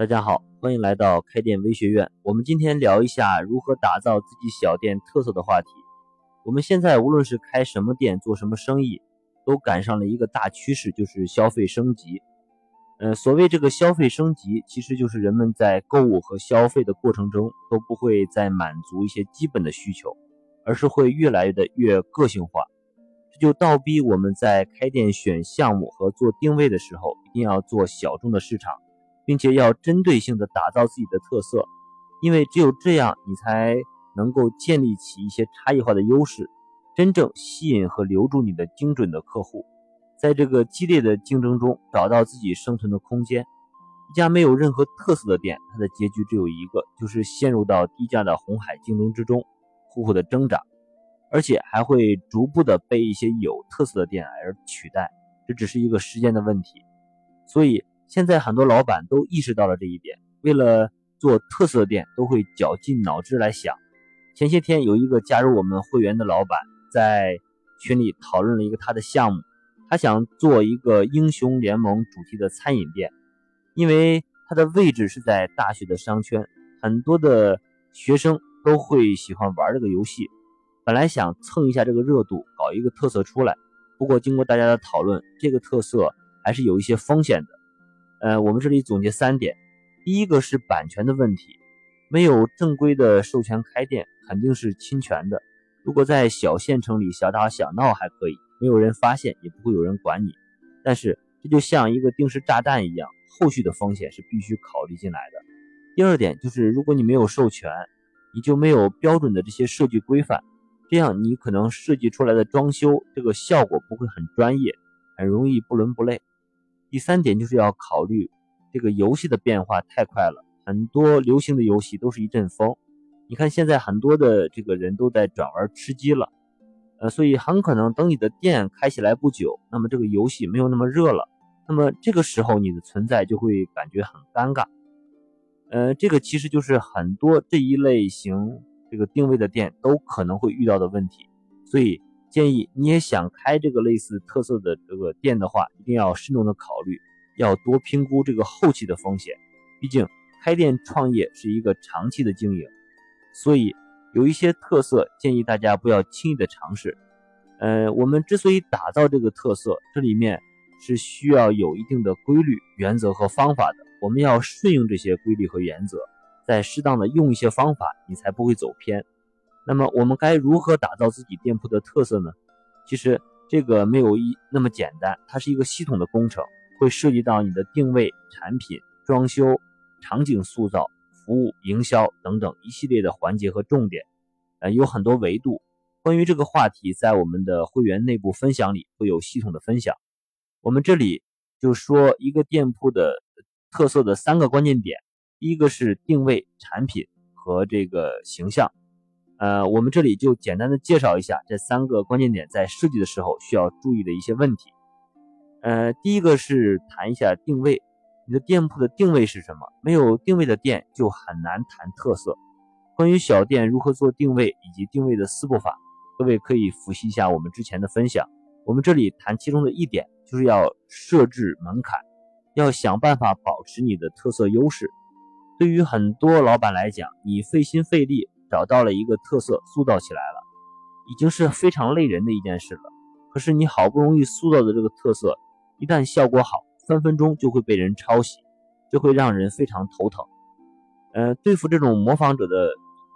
大家好，欢迎来到开店微学院。我们今天聊一下如何打造自己小店特色的话题。我们现在无论是开什么店，做什么生意，都赶上了一个大趋势，就是消费升级。呃，所谓这个消费升级，其实就是人们在购物和消费的过程中，都不会再满足一些基本的需求，而是会越来越的越个性化。这就倒逼我们在开店选项目和做定位的时候，一定要做小众的市场。并且要针对性的打造自己的特色，因为只有这样，你才能够建立起一些差异化的优势，真正吸引和留住你的精准的客户，在这个激烈的竞争中找到自己生存的空间。一家没有任何特色的店，它的结局只有一个，就是陷入到低价的红海竞争之中，苦苦的挣扎，而且还会逐步的被一些有特色的店而取代，这只是一个时间的问题。所以。现在很多老板都意识到了这一点，为了做特色店，都会绞尽脑汁来想。前些天有一个加入我们会员的老板在群里讨论了一个他的项目，他想做一个英雄联盟主题的餐饮店，因为他的位置是在大学的商圈，很多的学生都会喜欢玩这个游戏。本来想蹭一下这个热度，搞一个特色出来，不过经过大家的讨论，这个特色还是有一些风险的。呃，我们这里总结三点，第一个是版权的问题，没有正规的授权开店肯定是侵权的。如果在小县城里小打小闹还可以，没有人发现，也不会有人管你。但是这就像一个定时炸弹一样，后续的风险是必须考虑进来的。第二点就是，如果你没有授权，你就没有标准的这些设计规范，这样你可能设计出来的装修这个效果不会很专业，很容易不伦不类。第三点就是要考虑这个游戏的变化太快了，很多流行的游戏都是一阵风。你看现在很多的这个人都在转玩吃鸡了，呃，所以很可能等你的店开起来不久，那么这个游戏没有那么热了，那么这个时候你的存在就会感觉很尴尬。呃，这个其实就是很多这一类型这个定位的店都可能会遇到的问题，所以。建议你也想开这个类似特色的这个店的话，一定要慎重的考虑，要多评估这个后期的风险。毕竟开店创业是一个长期的经营，所以有一些特色建议大家不要轻易的尝试。呃，我们之所以打造这个特色，这里面是需要有一定的规律、原则和方法的。我们要顺应这些规律和原则，再适当的用一些方法，你才不会走偏。那么我们该如何打造自己店铺的特色呢？其实这个没有一那么简单，它是一个系统的工程，会涉及到你的定位、产品、装修、场景塑造、服务、营销等等一系列的环节和重点，呃，有很多维度。关于这个话题，在我们的会员内部分享里会有系统的分享。我们这里就说一个店铺的特色的三个关键点，第一个是定位、产品和这个形象。呃，我们这里就简单的介绍一下这三个关键点在设计的时候需要注意的一些问题。呃，第一个是谈一下定位，你的店铺的定位是什么？没有定位的店就很难谈特色。关于小店如何做定位以及定位的四步法，各位可以复习一下我们之前的分享。我们这里谈其中的一点，就是要设置门槛，要想办法保持你的特色优势。对于很多老板来讲，你费心费力。找到了一个特色，塑造起来了，已经是非常累人的一件事了。可是你好不容易塑造的这个特色，一旦效果好，分分钟就会被人抄袭，这会让人非常头疼。呃，对付这种模仿者的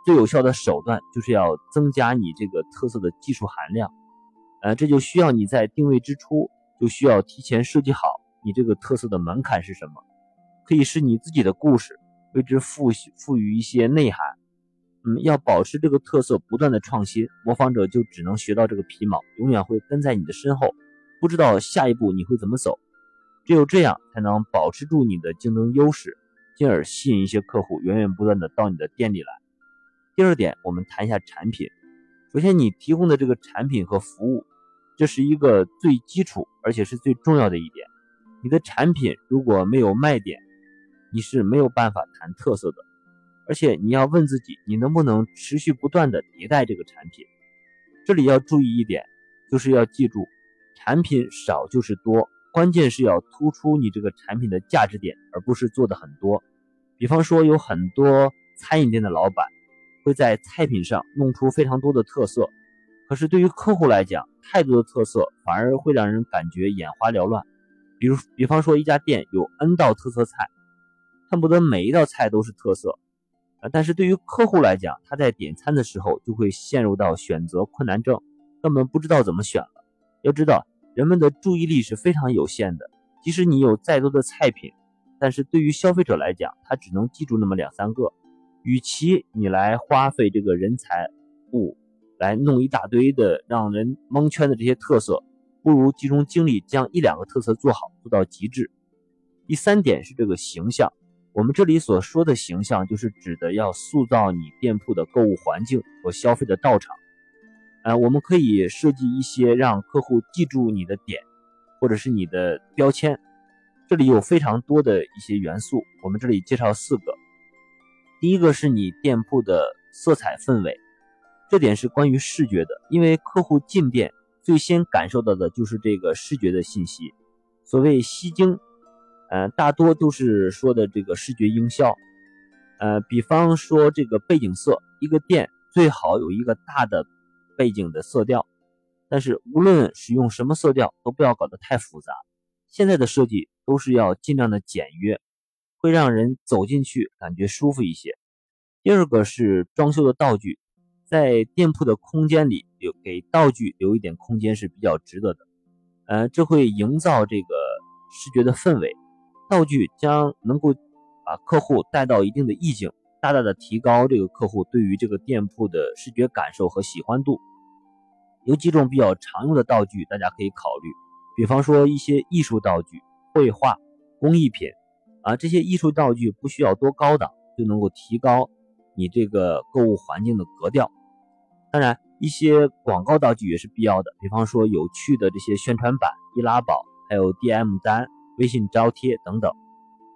最有效的手段，就是要增加你这个特色的技术含量。呃，这就需要你在定位之初就需要提前设计好你这个特色的门槛是什么，可以是你自己的故事，为之赋赋予一些内涵。嗯，要保持这个特色，不断的创新，模仿者就只能学到这个皮毛，永远会跟在你的身后，不知道下一步你会怎么走。只有这样，才能保持住你的竞争优势，进而吸引一些客户源源不断的到你的店里来。第二点，我们谈一下产品。首先，你提供的这个产品和服务，这是一个最基础而且是最重要的一点。你的产品如果没有卖点，你是没有办法谈特色的。而且你要问自己，你能不能持续不断的迭代这个产品？这里要注意一点，就是要记住，产品少就是多，关键是要突出你这个产品的价值点，而不是做的很多。比方说，有很多餐饮店的老板会在菜品上弄出非常多的特色，可是对于客户来讲，太多的特色反而会让人感觉眼花缭乱。比如，比方说一家店有 N 道特色菜，恨不得每一道菜都是特色，但是对于客户来讲，他在点餐的时候就会陷入到选择困难症，根本不知道怎么选了。要知道，人们的注意力是非常有限的，即使你有再多的菜品，但是对于消费者来讲，他只能记住那么两三个。与其你来花费这个人才物来弄一大堆的让人蒙圈的这些特色。不如集中精力将一两个特色做好，做到极致。第三点是这个形象，我们这里所说的形象，就是指的要塑造你店铺的购物环境和消费的道场。呃，我们可以设计一些让客户记住你的点，或者是你的标签。这里有非常多的一些元素，我们这里介绍四个。第一个是你店铺的色彩氛围，这点是关于视觉的，因为客户进店。最先感受到的就是这个视觉的信息。所谓吸睛，呃，大多都是说的这个视觉营销。呃，比方说这个背景色，一个店最好有一个大的背景的色调。但是无论使用什么色调，都不要搞得太复杂。现在的设计都是要尽量的简约，会让人走进去感觉舒服一些。第二个是装修的道具。在店铺的空间里留给道具留一点空间是比较值得的，呃，这会营造这个视觉的氛围。道具将能够把客户带到一定的意境，大大的提高这个客户对于这个店铺的视觉感受和喜欢度。有几种比较常用的道具，大家可以考虑，比方说一些艺术道具、绘画、工艺品啊，这些艺术道具不需要多高档，就能够提高你这个购物环境的格调。当然，一些广告道具也是必要的，比方说有趣的这些宣传板、易拉宝，还有 DM 单、微信招贴等等。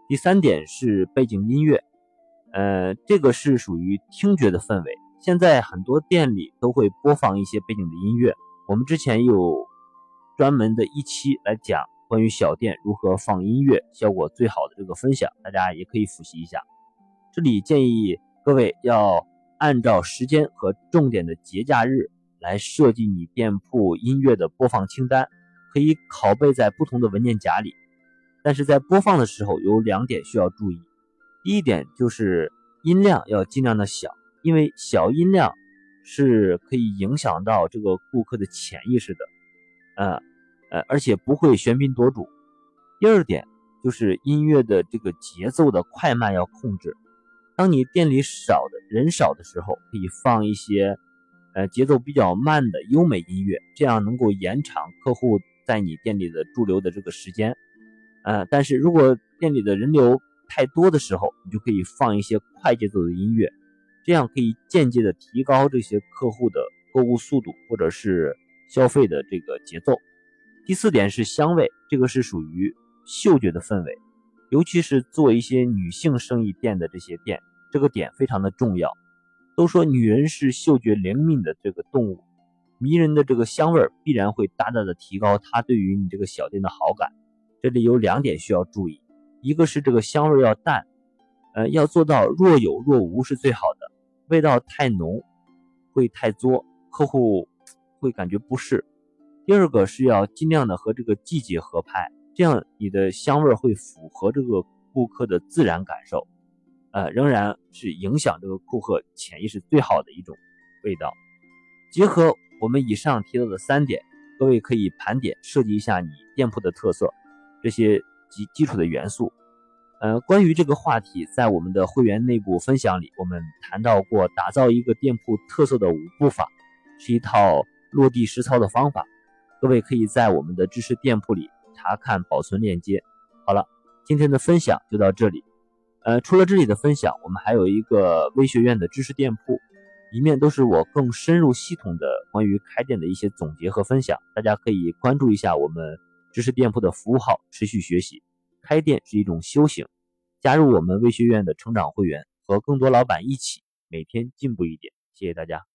第三点是背景音乐，呃，这个是属于听觉的氛围。现在很多店里都会播放一些背景的音乐，我们之前有专门的一期来讲关于小店如何放音乐效果最好的这个分享，大家也可以复习一下。这里建议各位要。按照时间和重点的节假日来设计你店铺音乐的播放清单，可以拷贝在不同的文件夹里。但是在播放的时候有两点需要注意。第一点就是音量要尽量的小，因为小音量是可以影响到这个顾客的潜意识的，呃呃，而且不会喧宾夺主。第二点就是音乐的这个节奏的快慢要控制。当你店里少的人少的时候，可以放一些，呃，节奏比较慢的优美音乐，这样能够延长客户在你店里的驻留的这个时间。呃，但是如果店里的人流太多的时候，你就可以放一些快节奏的音乐，这样可以间接的提高这些客户的购物速度或者是消费的这个节奏。第四点是香味，这个是属于嗅觉的氛围。尤其是做一些女性生意店的这些店，这个点非常的重要。都说女人是嗅觉灵敏的这个动物，迷人的这个香味必然会大大的提高她对于你这个小店的好感。这里有两点需要注意，一个是这个香味要淡，呃，要做到若有若无是最好的。味道太浓会太作，客户会感觉不适。第二个是要尽量的和这个季节合拍。这样你的香味会符合这个顾客的自然感受，呃，仍然是影响这个顾客潜意识最好的一种味道。结合我们以上提到的三点，各位可以盘点设计一下你店铺的特色，这些基基础的元素。呃，关于这个话题，在我们的会员内部分享里，我们谈到过打造一个店铺特色的五步法，是一套落地实操的方法。各位可以在我们的知识店铺里。查看保存链接。好了，今天的分享就到这里。呃，除了这里的分享，我们还有一个微学院的知识店铺，里面都是我更深入系统的关于开店的一些总结和分享。大家可以关注一下我们知识店铺的服务号，持续学习。开店是一种修行，加入我们微学院的成长会员，和更多老板一起每天进步一点。谢谢大家。